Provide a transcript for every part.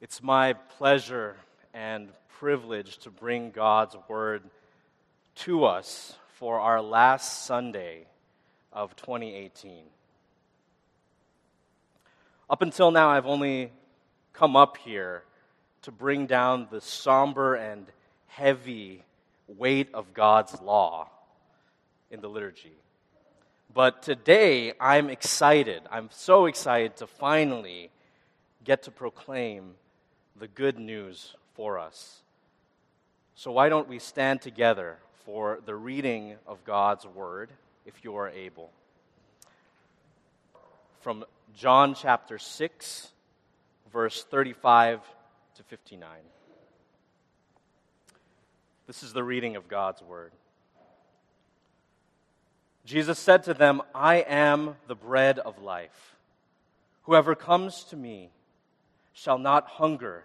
It's my pleasure and privilege to bring God's Word to us for our last Sunday of 2018. Up until now, I've only come up here to bring down the somber and heavy weight of God's law in the liturgy. But today, I'm excited. I'm so excited to finally get to proclaim the good news for us. So, why don't we stand together for the reading of God's word, if you are able? From John chapter 6, verse 35 to 59. This is the reading of God's word. Jesus said to them, I am the bread of life. Whoever comes to me shall not hunger,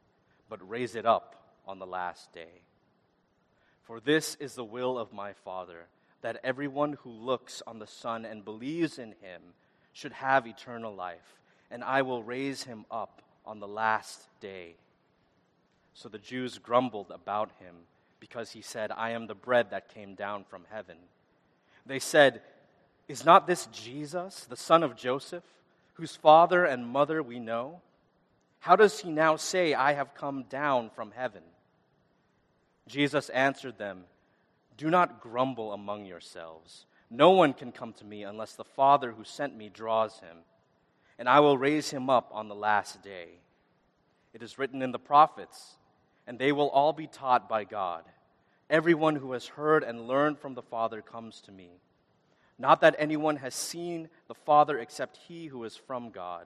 but raise it up on the last day. For this is the will of my Father, that everyone who looks on the Son and believes in him should have eternal life, and I will raise him up on the last day. So the Jews grumbled about him because he said, I am the bread that came down from heaven. They said, Is not this Jesus, the son of Joseph, whose father and mother we know? How does he now say, I have come down from heaven? Jesus answered them, Do not grumble among yourselves. No one can come to me unless the Father who sent me draws him, and I will raise him up on the last day. It is written in the prophets, and they will all be taught by God. Everyone who has heard and learned from the Father comes to me. Not that anyone has seen the Father except he who is from God.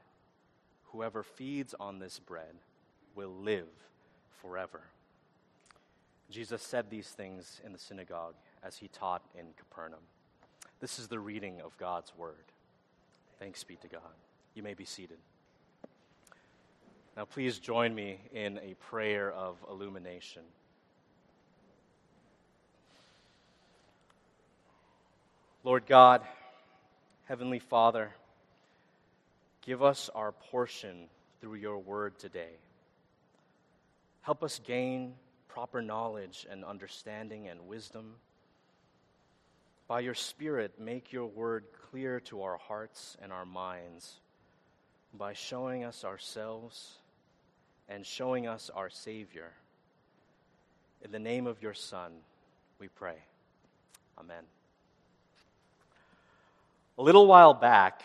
Whoever feeds on this bread will live forever. Jesus said these things in the synagogue as he taught in Capernaum. This is the reading of God's word. Thanks be to God. You may be seated. Now, please join me in a prayer of illumination. Lord God, Heavenly Father, give us our portion through your word today. Help us gain proper knowledge and understanding and wisdom. By your Spirit, make your word clear to our hearts and our minds by showing us ourselves and showing us our Savior. In the name of your Son, we pray. Amen. A little while back,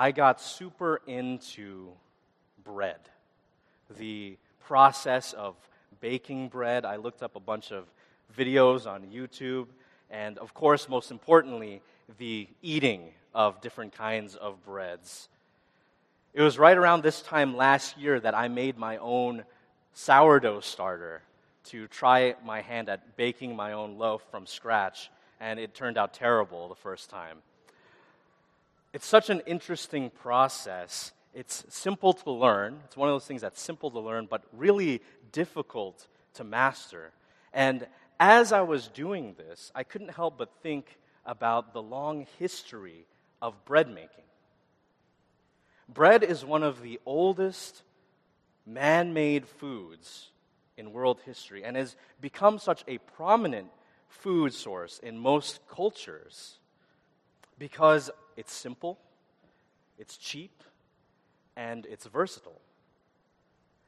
I got super into bread, the process of baking bread. I looked up a bunch of videos on YouTube, and of course, most importantly, the eating of different kinds of breads. It was right around this time last year that I made my own sourdough starter to try my hand at baking my own loaf from scratch, and it turned out terrible the first time. It's such an interesting process. It's simple to learn. It's one of those things that's simple to learn, but really difficult to master. And as I was doing this, I couldn't help but think about the long history of bread making. Bread is one of the oldest man made foods in world history and has become such a prominent food source in most cultures because it's simple, it's cheap, and it's versatile.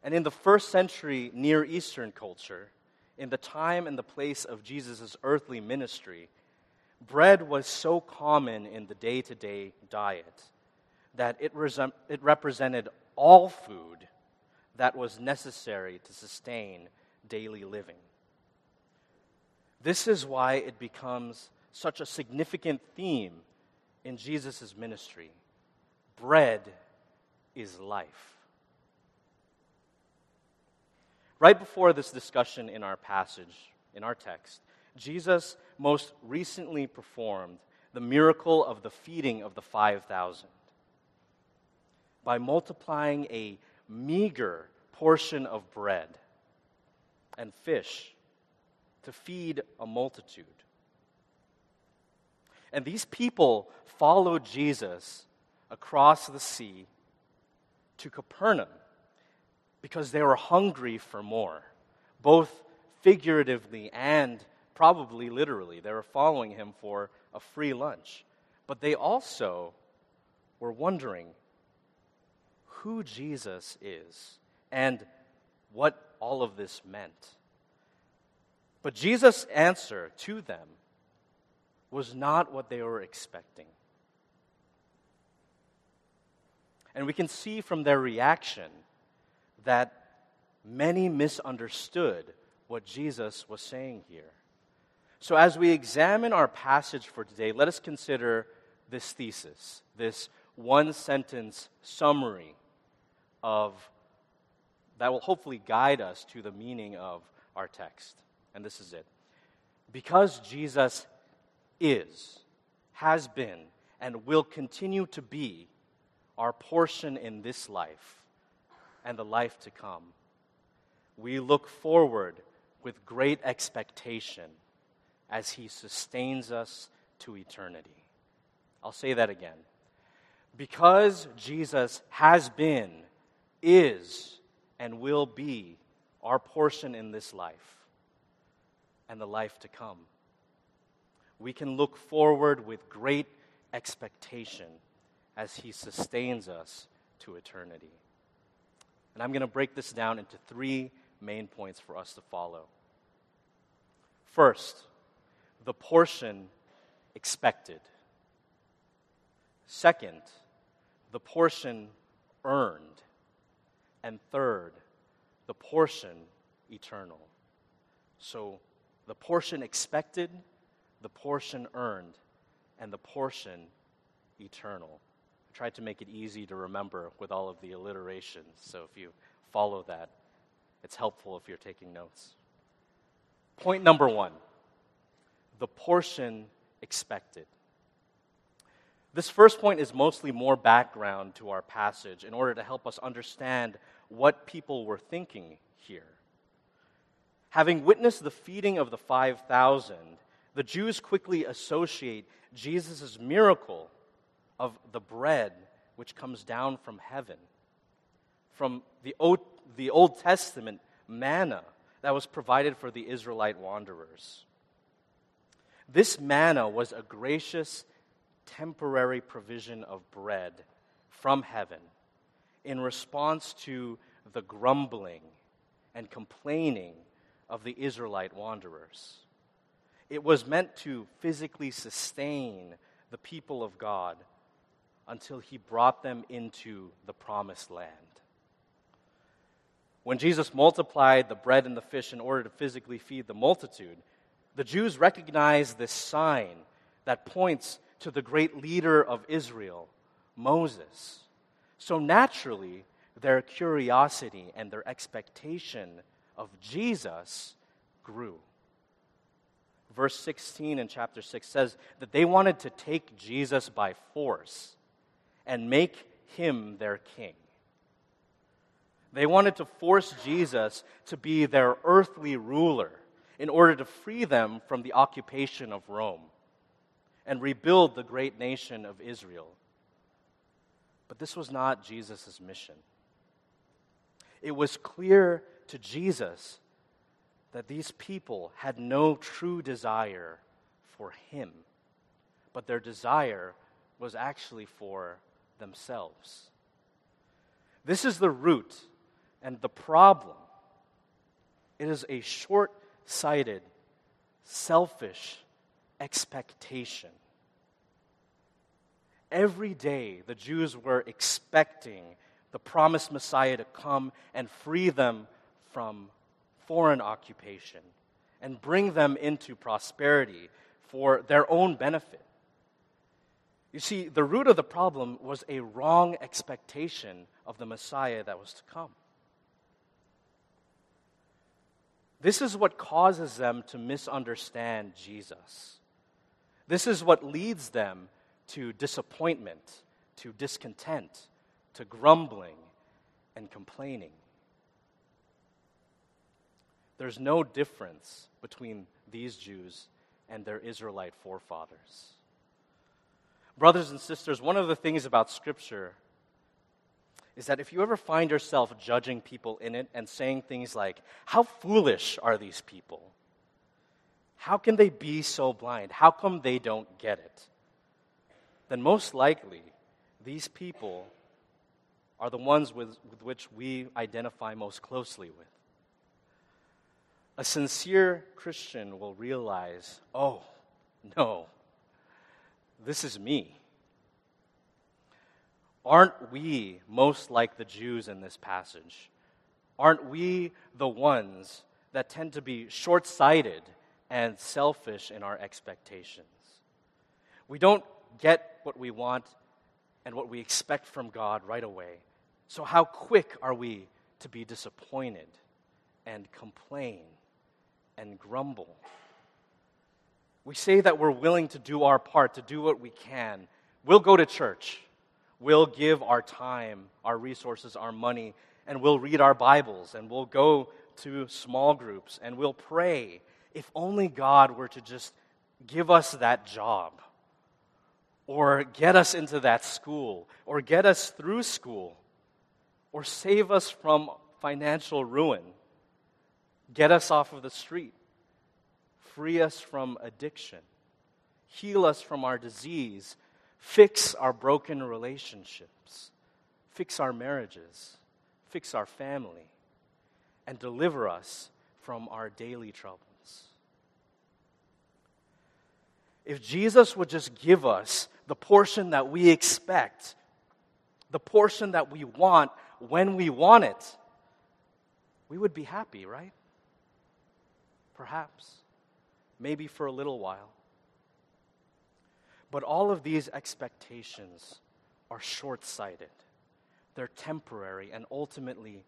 And in the first century Near Eastern culture, in the time and the place of Jesus' earthly ministry, bread was so common in the day to day diet that it, it represented all food that was necessary to sustain daily living. This is why it becomes such a significant theme in Jesus' ministry. Bread is life. Right before this discussion in our passage, in our text, Jesus most recently performed the miracle of the feeding of the 5,000 by multiplying a meager portion of bread and fish to feed a multitude. And these people followed Jesus across the sea to Capernaum because they were hungry for more, both figuratively and probably literally. They were following him for a free lunch. But they also were wondering who Jesus is and what all of this meant. But Jesus' answer to them was not what they were expecting. And we can see from their reaction that many misunderstood what Jesus was saying here. So, as we examine our passage for today, let us consider this thesis, this one sentence summary of that will hopefully guide us to the meaning of our text. And this is it. Because Jesus is, has been, and will continue to be our portion in this life and the life to come, we look forward with great expectation as He sustains us to eternity. I'll say that again. Because Jesus has been, is, and will be our portion in this life and the life to come, we can look forward with great expectation as He sustains us to eternity. And I'm going to break this down into three main points for us to follow. First, the portion expected. Second, the portion earned. And third, the portion eternal. So, the portion expected, the portion earned, and the portion eternal. I tried to make it easy to remember with all of the alliterations, so if you follow that, it's helpful if you're taking notes. Point number one the portion expected. This first point is mostly more background to our passage in order to help us understand what people were thinking here. Having witnessed the feeding of the 5,000, the Jews quickly associate Jesus' miracle of the bread which comes down from heaven, from the Old, the Old Testament manna that was provided for the Israelite wanderers. This manna was a gracious, temporary provision of bread from heaven in response to the grumbling and complaining of the Israelite wanderers. It was meant to physically sustain the people of God until he brought them into the promised land. When Jesus multiplied the bread and the fish in order to physically feed the multitude, The Jews recognized this sign that points to the great leader of Israel, Moses. So naturally, their curiosity and their expectation of Jesus grew. Verse 16 in chapter 6 says that they wanted to take Jesus by force and make him their king. They wanted to force Jesus to be their earthly ruler in order to free them from the occupation of Rome and rebuild the great nation of Israel. But this was not Jesus' mission. It was clear to Jesus that these people had no true desire for him, but their desire was actually for themselves. This is the root and the problem. It is a short sighted, selfish expectation. Every day, the Jews were expecting the promised Messiah to come and free them from foreign occupation and bring them into prosperity for their own benefit. You see, the root of the problem was a wrong expectation of the Messiah that was to come. This is what causes them to misunderstand Jesus. This is what leads them to disappointment, to discontent, to grumbling and complaining. There's no difference between these Jews and their Israelite forefathers. Brothers and sisters, one of the things about Scripture is that if you ever find yourself judging people in it and saying things like, How foolish are these people? How can they be so blind? How come they don't get it? Then most likely, these people are the ones with, with which we identify most closely with. A sincere Christian will realize, oh, no, this is me. Aren't we most like the Jews in this passage? Aren't we the ones that tend to be short sighted and selfish in our expectations? We don't get what we want and what we expect from God right away. So, how quick are we to be disappointed and complain and grumble? We say that we're willing to do our part, to do what we can. We'll go to church we'll give our time, our resources, our money, and we'll read our Bibles and we'll go to small groups and we'll pray. If only God were to just give us that job or get us into that school or get us through school or save us from financial ruin, get us off of the street, free us from addiction, heal us from our disease fix our broken relationships, fix our marriages, fix our family, and deliver us from our daily troubles. If Jesus would just give us the portion that we expect, the portion that we want when we want it, we would be happy, right? Perhaps. Maybe for a little while. But all of these expectations are short sighted, they're temporary, and ultimately,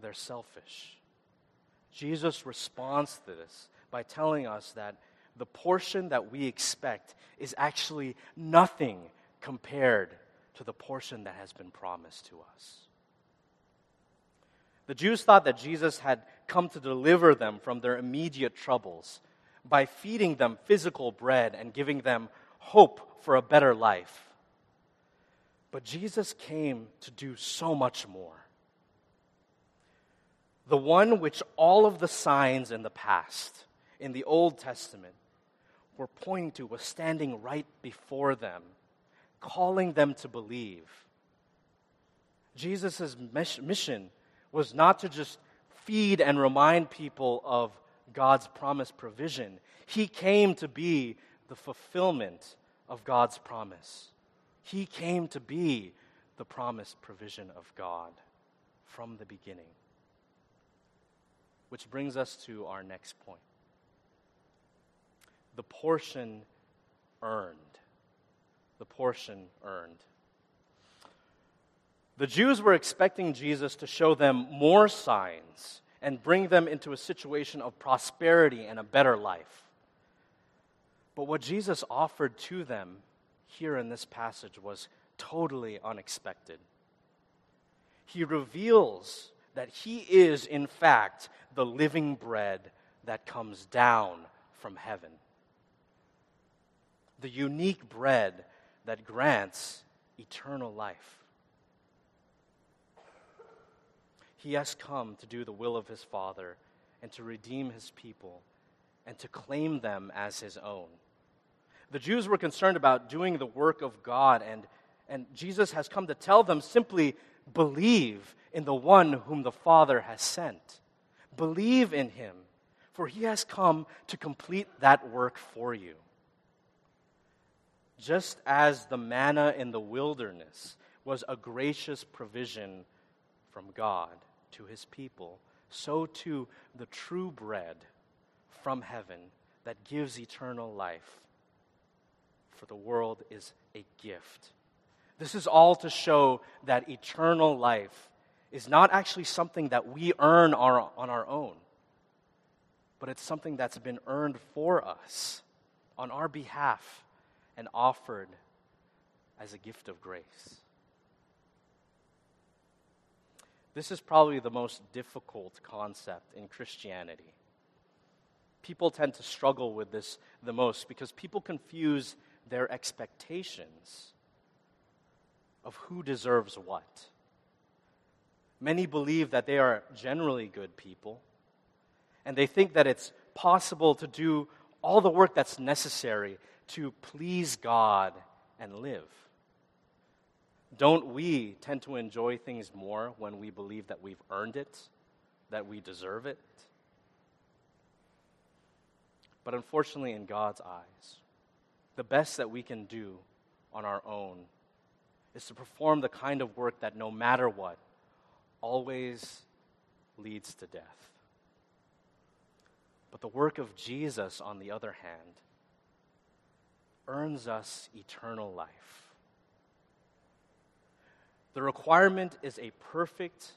they're selfish. Jesus responds to this by telling us that the portion that we expect is actually nothing compared to the portion that has been promised to us. The Jews thought that Jesus had come to deliver them from their immediate troubles by feeding them physical bread and giving them hope for a better life. But Jesus came to do so much more. The one which all of the signs in the past, in the Old Testament, were pointing to was standing right before them, calling them to believe. Jesus' mission was not to just feed and remind people of God's promised provision. He came to be the fulfillment of God's promise. He came to be the promised provision of God from the beginning. Which brings us to our next point. the portion earned. The portion earned. The Jews were expecting Jesus to show them more signs and bring them into a situation of prosperity and a better life. But what Jesus offered to them here in this passage was totally unexpected. He reveals that He is, in fact, the living bread that comes down from heaven. The unique bread that grants eternal life. He has come to do the will of his Father and to redeem his people and to claim them as his own. The Jews were concerned about doing the work of God, and, and Jesus has come to tell them simply believe in the one whom the Father has sent. Believe in him, for he has come to complete that work for you. Just as the manna in the wilderness was a gracious provision from God to his people, so too the true bread from heaven that gives eternal life for the world is a gift. This is all to show that eternal life is not actually something that we earn our, on our own, but it's something that's been earned for us on our behalf and offered as a gift of grace. This is probably the most difficult concept in Christianity. People tend to struggle with this the most because people confuse their expectations of who deserves what. Many believe that they are generally good people, and they think that it's possible to do all the work that's necessary to please God and live. Don't we tend to enjoy things more when we believe that we've earned it, that we deserve it? But unfortunately, in God's eyes, the best that we can do on our own is to perform the kind of work that no matter what always leads to death. But the work of Jesus, on the other hand, earns us eternal life. The requirement is a perfect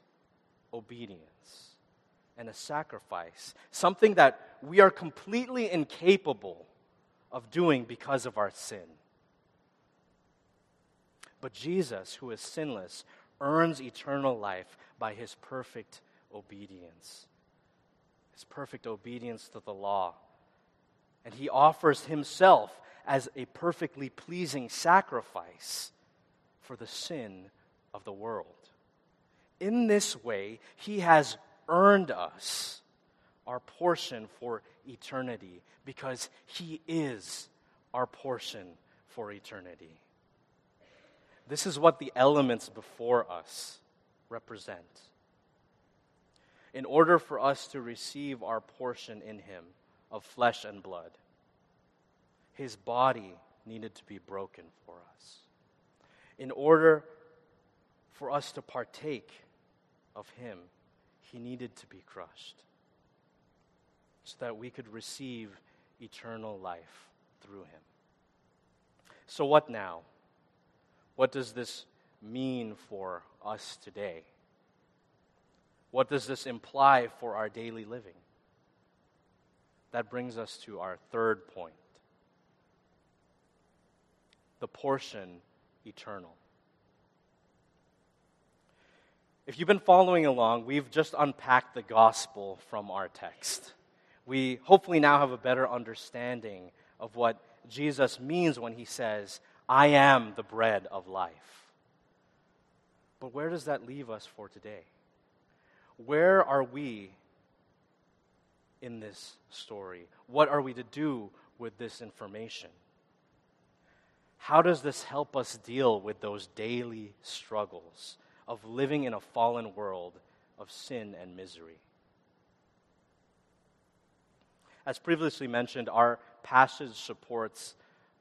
obedience and a sacrifice, something that we are completely incapable of doing because of our sin. But Jesus, who is sinless, earns eternal life by his perfect obedience. His perfect obedience to the law. And he offers himself as a perfectly pleasing sacrifice for the sin of the world. In this way, he has earned us our portion for eternity because He is our portion for eternity. This is what the elements before us represent. In order for us to receive our portion in Him of flesh and blood, His body needed to be broken for us. In order for us to partake of Him, He needed to be crushed so that we could receive eternal life through him. So, what now? What does this mean for us today? What does this imply for our daily living? That brings us to our third point the portion eternal. If you've been following along, we've just unpacked the gospel from our text we hopefully now have a better understanding of what Jesus means when he says, I am the bread of life. But where does that leave us for today? Where are we in this story? What are we to do with this information? How does this help us deal with those daily struggles of living in a fallen world of sin and misery? As previously mentioned, our passage supports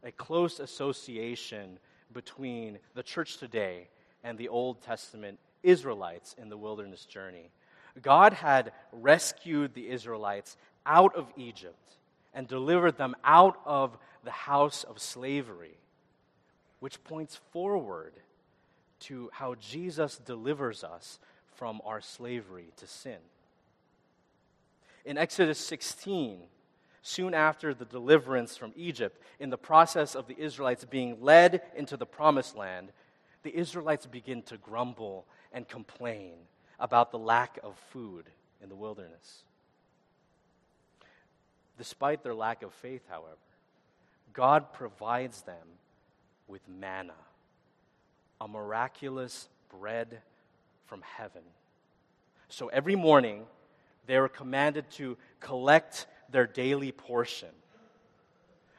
a close association between the church today and the Old Testament Israelites in the wilderness journey. God had rescued the Israelites out of Egypt and delivered them out of the house of slavery, which points forward to how Jesus delivers us from our slavery to sin. In Exodus 16, soon after the deliverance from Egypt, in the process of the Israelites being led into the promised land, the Israelites begin to grumble and complain about the lack of food in the wilderness. Despite their lack of faith, however, God provides them with manna, a miraculous bread from heaven. So every morning, they were commanded to collect their daily portion.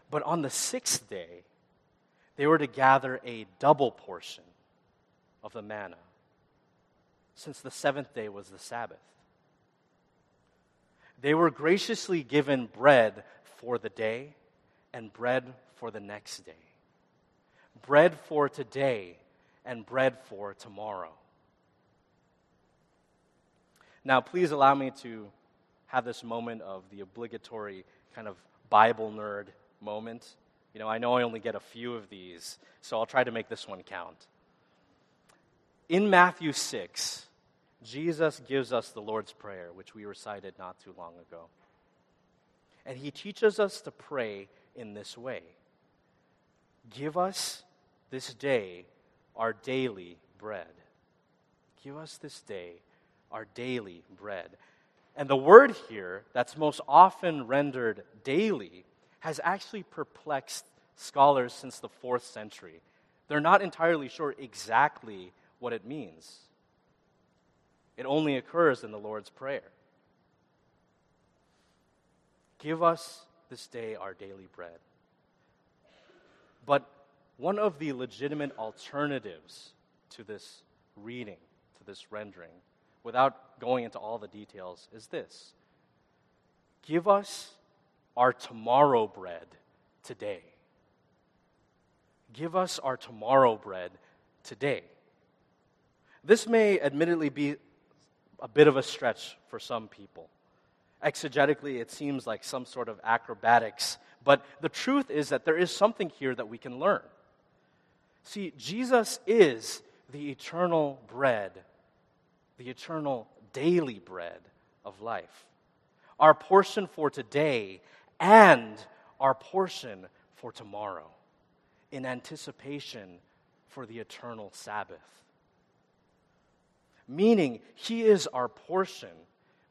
But on the sixth day, they were to gather a double portion of the manna, since the seventh day was the Sabbath. They were graciously given bread for the day and bread for the next day, bread for today and bread for tomorrow. Now, please allow me to have this moment of the obligatory kind of Bible nerd moment. You know, I know I only get a few of these, so I'll try to make this one count. In Matthew 6, Jesus gives us the Lord's Prayer, which we recited not too long ago. And he teaches us to pray in this way Give us this day our daily bread. Give us this day our daily bread. And the word here, that's most often rendered daily, has actually perplexed scholars since the fourth century. They're not entirely sure exactly what it means. It only occurs in the Lord's Prayer. Give us this day our daily bread. But one of the legitimate alternatives to this reading, to this rendering, without going into all the details, is this Give us our tomorrow bread today. Give us our tomorrow bread today. This may admittedly be a bit of a stretch for some people. Exegetically, it seems like some sort of acrobatics, but the truth is that there is something here that we can learn. See, Jesus is the eternal bread the eternal daily bread of life. Our portion for today and our portion for tomorrow in anticipation for the eternal Sabbath. Meaning, He is our portion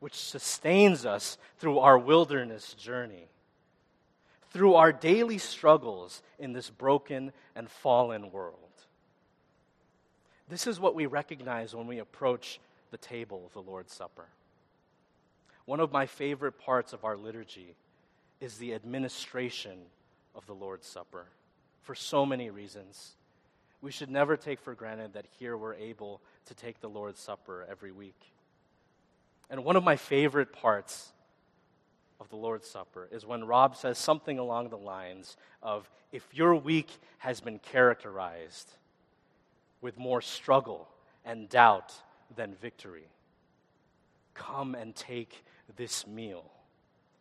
which sustains us through our wilderness journey, through our daily struggles in this broken and fallen world. This is what we recognize when we approach the table of the Lord's Supper. One of my favorite parts of our liturgy is the administration of the Lord's Supper for so many reasons. We should never take for granted that here we're able to take the Lord's Supper every week. And one of my favorite parts the Lord's Supper is when Rob says something along the lines of if your week has been characterized with more struggle and doubt than victory. Come and take this meal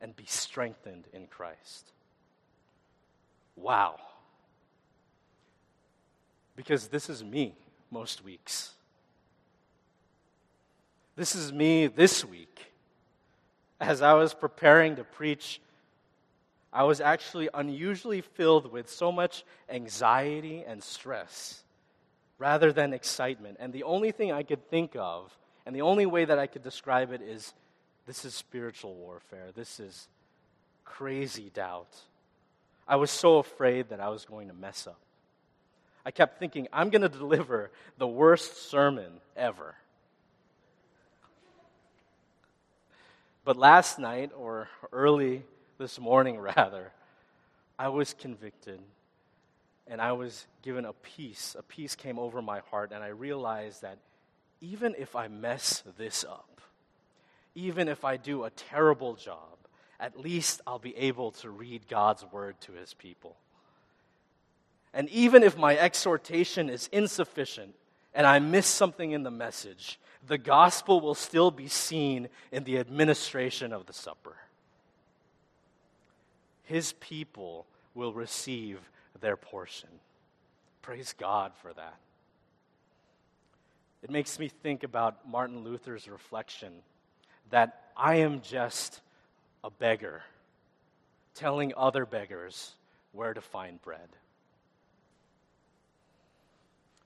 and be strengthened in Christ. Wow. Because this is me most weeks. This is me this week. As I was preparing to preach, I was actually unusually filled with so much anxiety and stress rather than excitement. And the only thing I could think of, and the only way that I could describe it is this is spiritual warfare. This is crazy doubt. I was so afraid that I was going to mess up. I kept thinking, I'm going to deliver the worst sermon ever. But last night, or early this morning rather, I was convicted and I was given a peace. A peace came over my heart, and I realized that even if I mess this up, even if I do a terrible job, at least I'll be able to read God's word to his people. And even if my exhortation is insufficient and I miss something in the message, the gospel will still be seen in the administration of the supper. his people will receive their portion. Praise God for that. It makes me think about Martin Luther's reflection that I am just a beggar telling other beggars where to find bread.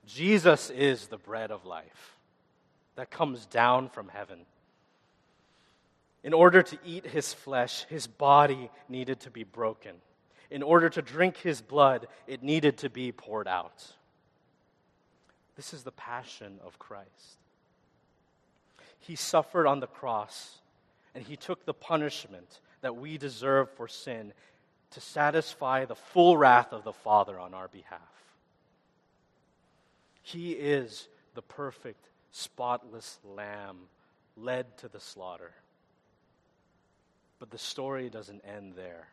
Jesus is the bread of life that comes down from heaven. In order to eat his flesh, his body needed to be broken. In order to drink his blood, it needed to be poured out. This is the passion of Christ. He suffered on the cross, and he took the punishment that we deserve for sin to satisfy the full wrath of the Father on our behalf. He is the perfect, spotless lamb led to the slaughter. But the story doesn't end there.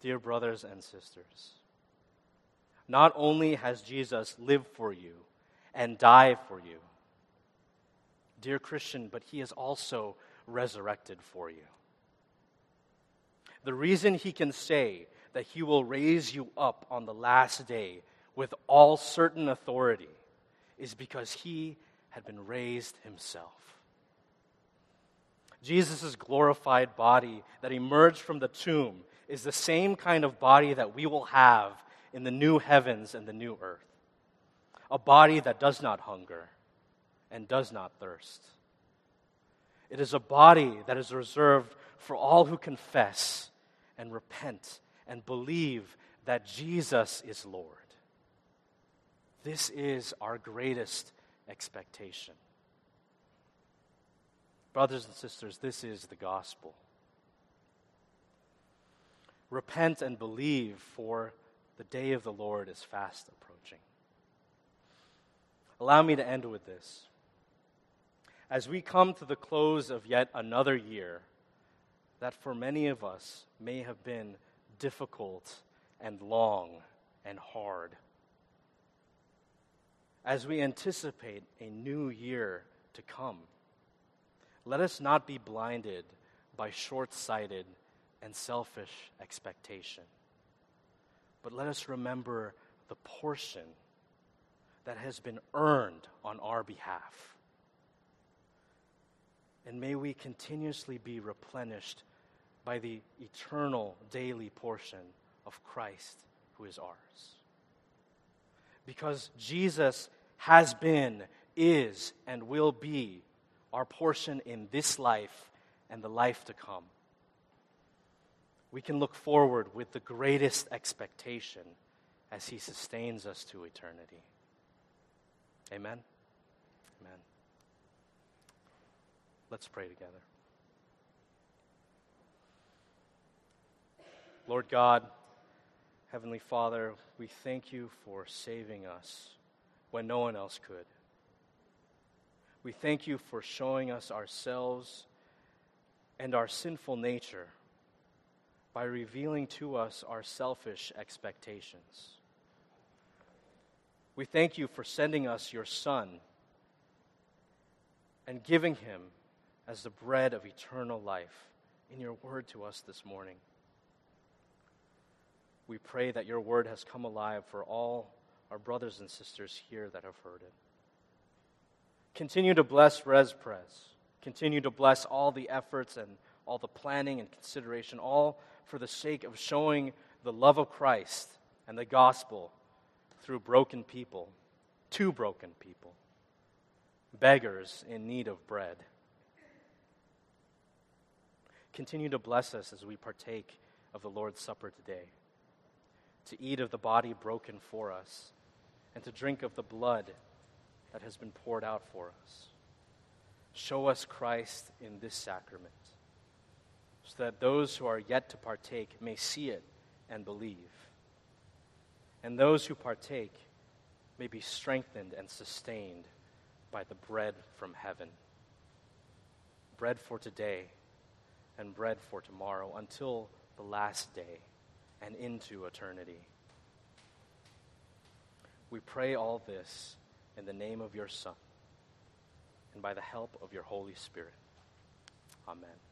Dear brothers and sisters, not only has Jesus lived for you and died for you, dear Christian, but he has also resurrected for you. The reason he can say that he will raise you up on the last day with all certain authority is because he had been raised himself. Jesus' glorified body that emerged from the tomb is the same kind of body that we will have in the new heavens and the new earth. A body that does not hunger and does not thirst. It is a body that is reserved for all who confess and repent and believe that Jesus is Lord. This is our greatest expectation. Brothers and sisters, this is the gospel. Repent and believe, for the day of the Lord is fast approaching. Allow me to end with this. As we come to the close of yet another year, that for many of us may have been difficult and long and hard. As we anticipate a new year to come, let us not be blinded by short sighted and selfish expectation, but let us remember the portion that has been earned on our behalf. And may we continuously be replenished by the eternal daily portion of Christ who is ours. Because Jesus has been, is, and will be our portion in this life and the life to come. We can look forward with the greatest expectation as He sustains us to eternity. Amen. Amen. Let's pray together. Lord God, Heavenly Father, we thank you for saving us when no one else could. We thank you for showing us ourselves and our sinful nature by revealing to us our selfish expectations. We thank you for sending us your Son and giving him as the bread of eternal life in your word to us this morning we pray that your word has come alive for all our brothers and sisters here that have heard it. Continue to bless Res Pres. Continue to bless all the efforts and all the planning and consideration, all for the sake of showing the love of Christ and the gospel through broken people, to broken people, beggars in need of bread. Continue to bless us as we partake of the Lord's Supper today to eat of the body broken for us, and to drink of the blood that has been poured out for us. Show us Christ in this sacrament, so that those who are yet to partake may see it and believe, and those who partake may be strengthened and sustained by the bread from heaven. Bread for today and bread for tomorrow until the last day and into eternity. We pray all this in the name of your Son and by the help of your Holy Spirit. Amen.